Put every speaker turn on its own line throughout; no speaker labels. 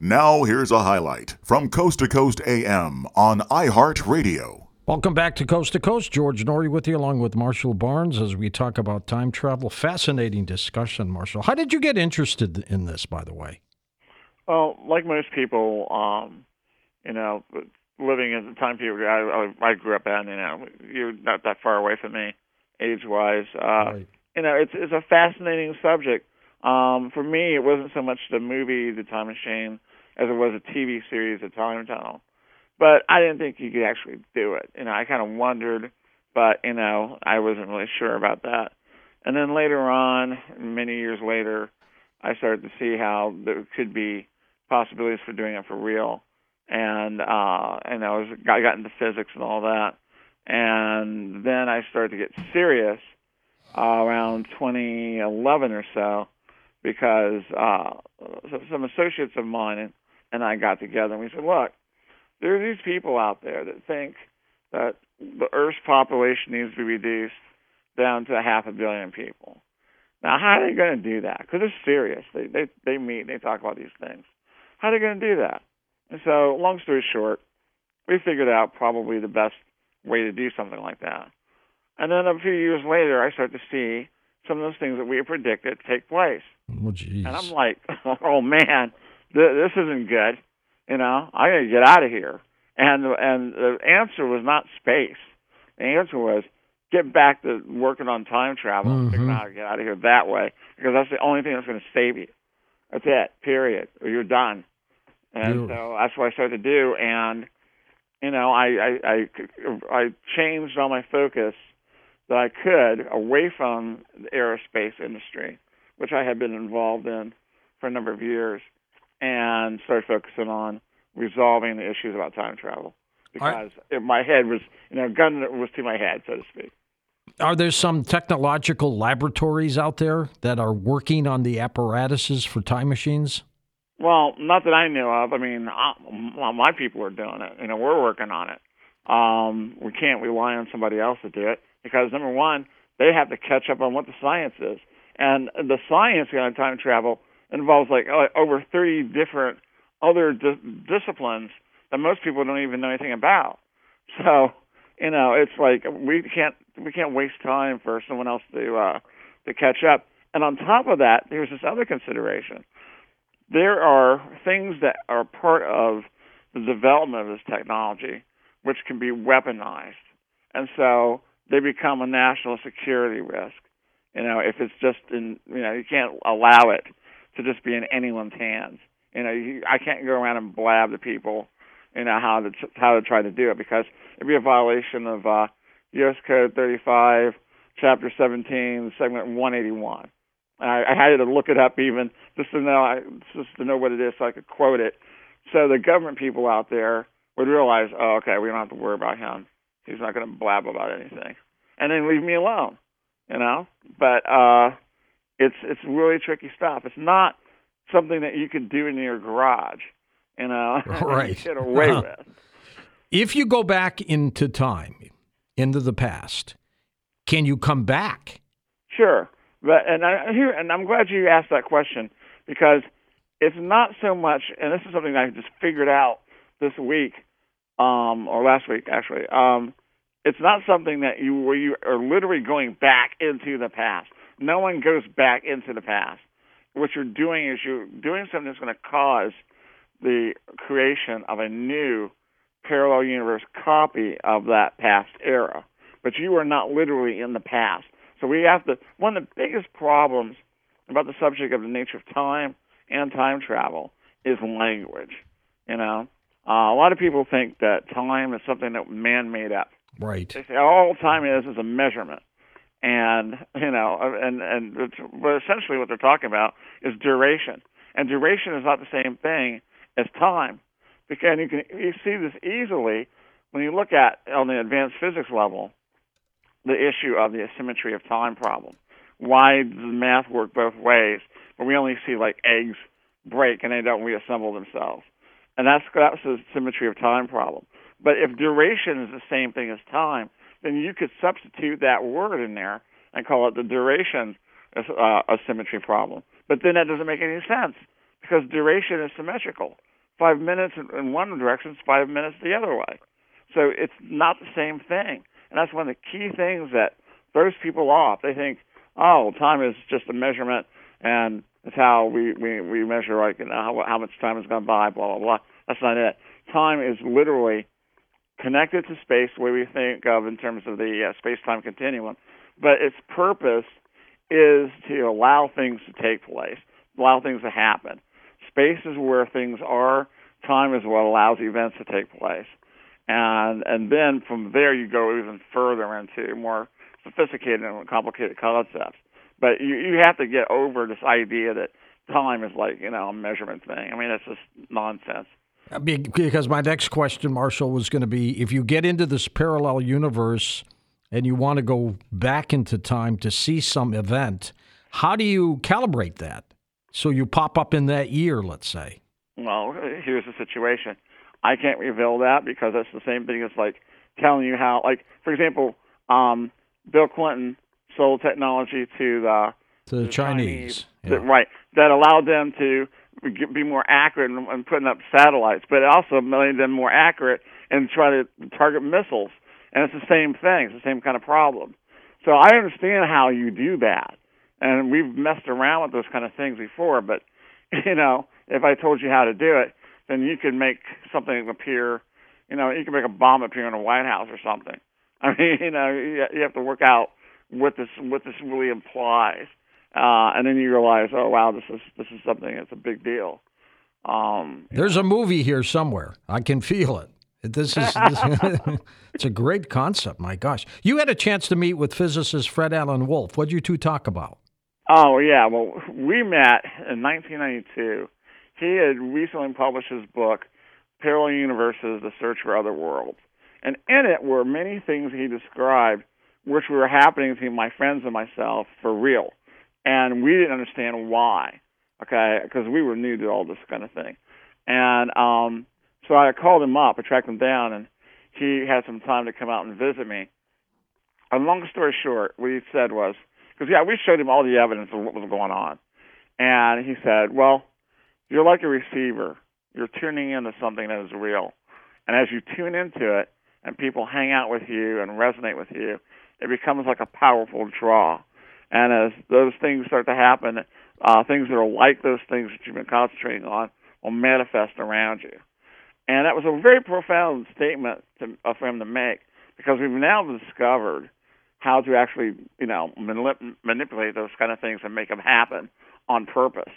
Now, here's a highlight from Coast to Coast AM on iHeartRadio.
Welcome back to Coast to Coast. George Noory with you, along with Marshall Barnes, as we talk about time travel. Fascinating discussion, Marshall. How did you get interested in this, by the way?
Well, like most people, um, you know, living in the time period I, I, I grew up in, you know, you're not that far away from me, age-wise. Uh, right. You know, it's it's a fascinating subject. Um, for me, it wasn't so much the movie, The Time Machine, as it was a TV series, Time Tunnel. But I didn't think you could actually do it. You know, I kind of wondered, but you know, I wasn't really sure about that. And then later on, many years later, I started to see how there could be possibilities for doing it for real. And uh and I was I got into physics and all that. And then I started to get serious uh, around 2011 or so because uh some associates of mine and I got together and we said, look, there are these people out there that think that the Earth's population needs to be reduced down to half a billion people. Now, how are they going to do that? Because they're serious. They they they meet and they talk about these things. How are they going to do that? And so, long story short, we figured out probably the best way to do something like that. And then a few years later, I start to see some of those things that we had predicted take place.
Oh, geez.
And I'm like, oh man, this isn't good. You know, I got to get out of here. And and the answer was not space. The answer was get back to working on time travel
mm-hmm.
and figuring out how to get out of here that way because that's the only thing that's going to save you. That's it. Period. Or you're done. And so that's what I started to do. And you know, I I I, I changed all my focus that I could away from the aerospace industry, which I had been involved in for a number of years, and started focusing on resolving the issues about time travel because my head was, you know, gun was to my head, so to speak.
Are there some technological laboratories out there that are working on the apparatuses for time machines?
Well, not that I know of. I mean, I, well, my people are doing it. You know, we're working on it. Um, we can't rely on somebody else to do it because number one, they have to catch up on what the science is, and the science on time travel involves like over 30 different other di- disciplines that most people don't even know anything about. So, you know, it's like we can't we can't waste time for someone else to uh, to catch up. And on top of that, there's this other consideration. There are things that are part of the development of this technology which can be weaponized, and so they become a national security risk. You know, if it's just in, you know, you can't allow it to just be in anyone's hands. You know, you, I can't go around and blab to people, you know, how to how to try to do it because it'd be a violation of uh, U.S. Code 35, Chapter 17, Segment 181. I, I had to look it up even just to know I, just to know what it is so I could quote it. So the government people out there would realize, oh, okay, we don't have to worry about him. He's not going to blab about anything, and then leave me alone, you know. But uh, it's it's really tricky stuff. It's not something that you could do in your garage, you know,
right.
get away uh-huh. with.
If you go back into time, into the past, can you come back?
Sure, but and I here and I'm glad you asked that question because it's not so much, and this is something I just figured out this week, um, or last week actually. Um, it's not something that you where you are literally going back into the past. No one goes back into the past what you're doing is you're doing something that's going to cause the creation of a new parallel universe copy of that past era. But you are not literally in the past. So we have to, one of the biggest problems about the subject of the nature of time and time travel is language. You know, uh, a lot of people think that time is something that man made up.
Right.
They say all time is is a measurement and you know, and and but essentially what they're talking about is duration, and duration is not the same thing as time, because you can you see this easily when you look at on the advanced physics level the issue of the asymmetry of time problem. Why does math work both ways, but we only see like eggs break and they don't reassemble themselves? And that's that's the symmetry of time problem. But if duration is the same thing as time, then you could substitute that word in there and call it the duration uh, asymmetry problem. But then that doesn't make any sense because duration is symmetrical. Five minutes in- one direction is five minutes the other way. So it's not the same thing. And that's one of the key things that throws people off. They think, oh, time is just a measurement and it's how we, we, we measure like you know, how, how much time has gone by, blah, blah, blah. That's not it. Time is literally connected to space the way we think of in terms of the uh, space-time continuum. But its purpose is to allow things to take place, allow things to happen. Space is where things are. Time is what allows events to take place. And and then from there you go even further into more sophisticated and complicated concepts. But you you have to get over this idea that time is like you know a measurement thing. I mean it's just nonsense.
Because my next question, Marshall, was going to be if you get into this parallel universe and you want to go back into time to see some event, how do you calibrate that? So you pop up in that year, let's say.
Well, here's the situation. I can't reveal that because that's the same thing as like telling you how, like, for example, um, Bill Clinton sold technology to the,
to the, the
Chinese,
Chinese yeah.
that, right, that allowed them to be more accurate in, in putting up satellites, but also making them more accurate and try to target missiles. And it's the same thing. It's the same kind of problem. So I understand how you do that, and we've messed around with those kind of things before. But you know, if I told you how to do it, then you could make something appear. You know, you can make a bomb appear in a White House or something. I mean, you know, you have to work out what this what this really implies, uh, and then you realize, oh wow, this is this is something that's a big deal. Um,
There's a movie here somewhere. I can feel it. This is this, it's a great concept. My gosh, you had a chance to meet with physicist Fred Alan Wolf. What did you two talk about?
Oh yeah, well we met in 1992. He had recently published his book, Parallel Universes: The Search for Other Worlds, and in it were many things he described which were happening to my friends and myself for real, and we didn't understand why. Okay, because we were new to all this kind of thing, and um so I called him up, I tracked him down, and he had some time to come out and visit me. And long story short, what he said was, because yeah, we showed him all the evidence of what was going on, and he said, "Well, you're like a receiver. You're tuning into something that is real, and as you tune into it, and people hang out with you and resonate with you, it becomes like a powerful draw. And as those things start to happen, uh, things that are like those things that you've been concentrating on will manifest around you." And that was a very profound statement to, uh, for him to make because we've now discovered how to actually, you know, manip- manipulate those kind of things and make them happen on purpose.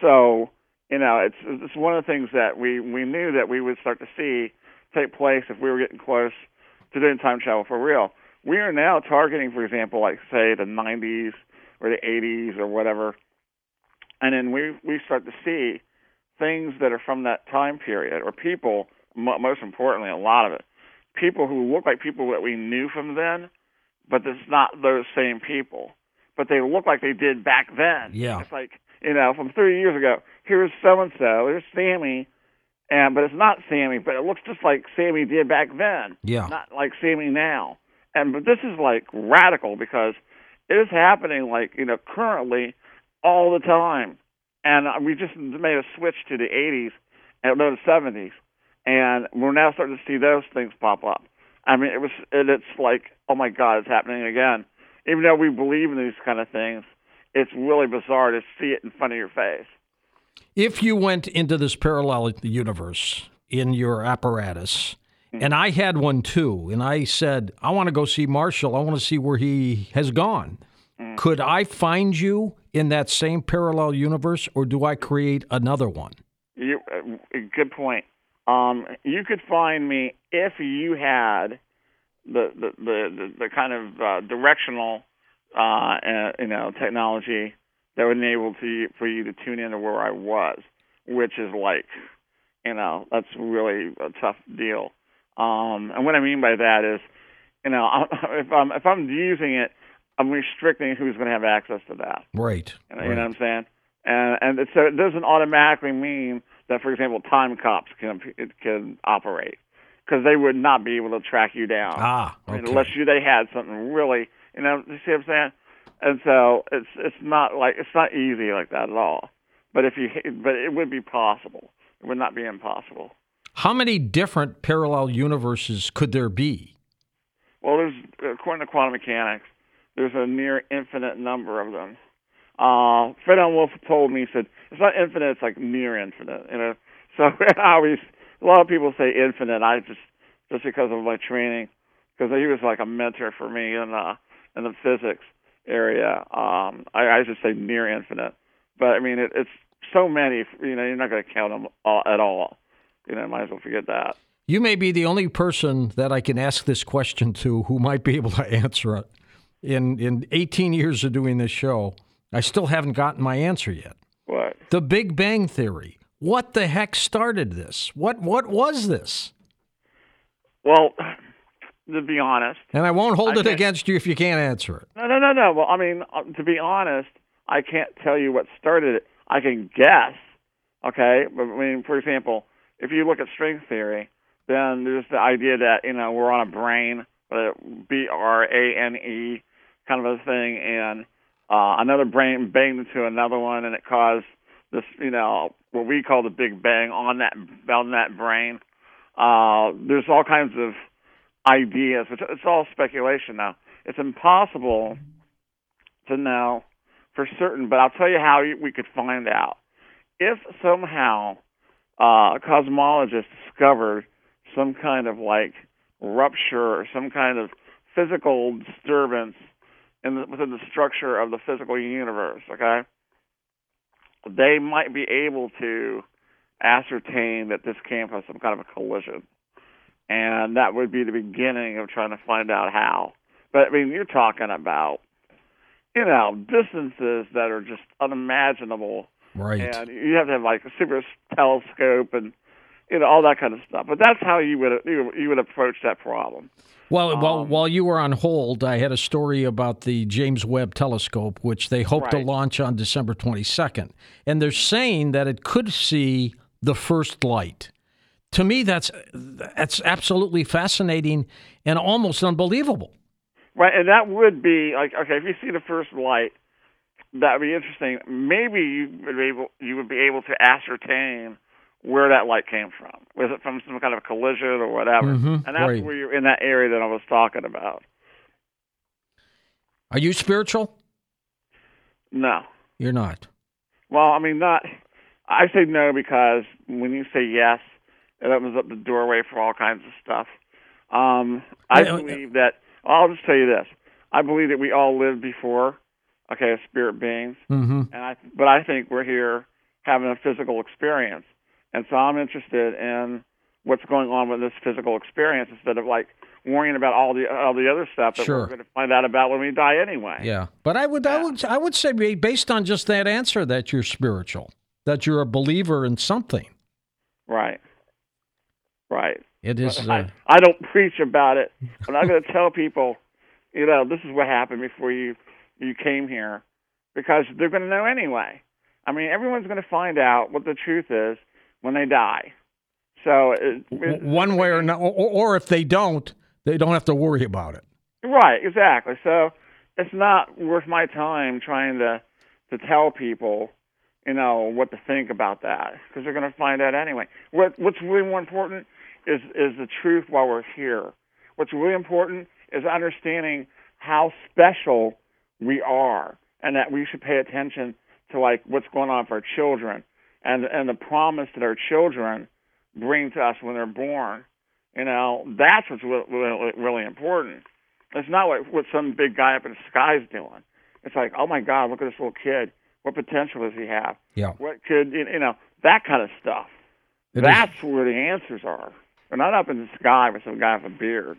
So, you know, it's it's one of the things that we we knew that we would start to see take place if we were getting close to doing time travel for real. We are now targeting, for example, like say the 90s or the 80s or whatever, and then we we start to see things that are from that time period, or people, most importantly, a lot of it, people who look like people that we knew from then, but it's not those same people, but they look like they did back then.
Yeah.
It's like, you know, from 30 years ago, here's so and so, here's Sammy, and but it's not Sammy, but it looks just like Sammy did back then.
Yeah.
Not like Sammy now. And but this is like radical because it is happening like, you know, currently all the time and uh, we just made a switch to the 80s and the 70s, and we're now starting to see those things pop up. I mean, it was it, it's like, oh my God, it's happening again. Even though we believe in these kind of things, it's really bizarre to see it in front of your face.
If you went into this parallel universe in your apparatus, mm-hmm. and I had one too, and I said, I want to go see Marshall. I want to see where he has gone. Mm-hmm. Could I find you in that same parallel universe, or do I create another one?
You, uh, good point. Um, you could find me if you had the the the, the, kind of uh, directional, uh, uh, you know, technology that would enable to for you to tune into where I was, which is like, you know, that's really a tough deal. Um, and what I mean by that is, you know, if I'm if I'm using it I'm restricting who's going to have access to that.
Right.
You
know,
right. You know what I'm saying? And and so it doesn't automatically mean that, for example, time cops can can operate because they would not be able to track you down.
Ah, okay. I mean,
unless you they had something really, you know, you see what I'm saying? And so it's it's not like it's not easy like that at all. But if you, but it would be possible. It would not be impossible.
How many different parallel universes could there be?
Well, there's according to quantum mechanics, there's a near infinite number of them. Uh, Fred Wolf told me, he said, it's not infinite, it's like near infinite, you know. So I always, a lot of people say infinite. I just, just because of my training, because he was like a mentor for me in the, in the physics area. Um, I, I just say near infinite. But I mean, it, it's so many, you know, you're not going to count them all, at all. You know, might as well forget that.
You may be the only person that I can ask this question to who might be able to answer it. In in 18 years of doing this show, I still haven't gotten my answer yet.
What?
The Big Bang Theory. What the heck started this? What what was this?
Well, to be honest,
and I won't hold
I
it against you if you can't answer it.
No, no, no, no. Well, I mean, uh, to be honest, I can't tell you what started it. I can guess. Okay, I mean, for example, if you look at string theory, then there's the idea that you know we're on a brane, B R A N E, kind of a thing, and uh, another brane banged into another one, and it caused this, you know, what we call the Big Bang on that on that brane. Uh, there's all kinds of ideas, which it's all speculation now. It's impossible to know for certain, but I'll tell you how we could find out. If somehow uh, cosmologists discovered some kind of like rupture or some kind of physical disturbance in the, within the structure of the physical universe, okay, they might be able to ascertain that this came from some kind of a collision. And that would be the beginning of trying to find out how. But I mean, you're talking about, you know, distances that are just unimaginable.
Right.
And you have to have like a super telescope and you know all that kind of stuff. But that's how you would you would approach that problem.
Well, um, while while you were on hold, I had a story about the James Webb Telescope, which they hope right. to launch on December 22nd, and they're saying that it could see the first light. To me, that's that's absolutely fascinating and almost unbelievable.
Right, and that would be like okay, if you see the first light, that would be interesting. Maybe you would be able you would be able to ascertain where that light came from. Was it from some kind of collision or whatever?
Mm-hmm,
and that's
right.
where you're in that area that I was talking about.
Are you spiritual?
No.
You're not.
Well, I mean, not. I say no because when you say yes, it opens up the doorway for all kinds of stuff. Um, I
uh,
believe that. I'll just tell you this. I believe that we all lived before, okay, as spirit beings,
Mm-hmm.
and I. But I think we're here having a physical experience, and so I'm interested in what's going on with this physical experience instead of like worrying about all the all the other stuff that
Sure.
we're going to find out about when we die anyway.
Yeah, but I would, I would, I would say, based on just that answer, that you're spiritual, that you're a believer in something.
Right. Right.
It is. Uh,
I, I don't preach about it, but I'm not going to tell people, you know, this is what happened before you you came here, because they're going to know anyway. I mean, everyone's going to find out what the truth is when they die. So, it, it,
one way or, not, or, or if they don't, they don't have to worry about it.
right, exactly. So, it's not worth my time trying to to tell people, you know, what to think about that, because they're going to find out anyway. What What's really more important is is the truth while we're here. What's really important is understanding how special we are, and that we should pay attention to like what's going on for our children, and and the promise that our children bring to us when they're born. You know, that's what's really, really, important. It's not what, what some big guy up in the sky's doing. It's like, oh my God, look at this little kid. What potential does he have?
Yeah.
What could you know that kind of stuff?
It is-
That's where the answers are. They're not up in the sky with some guy with a beard.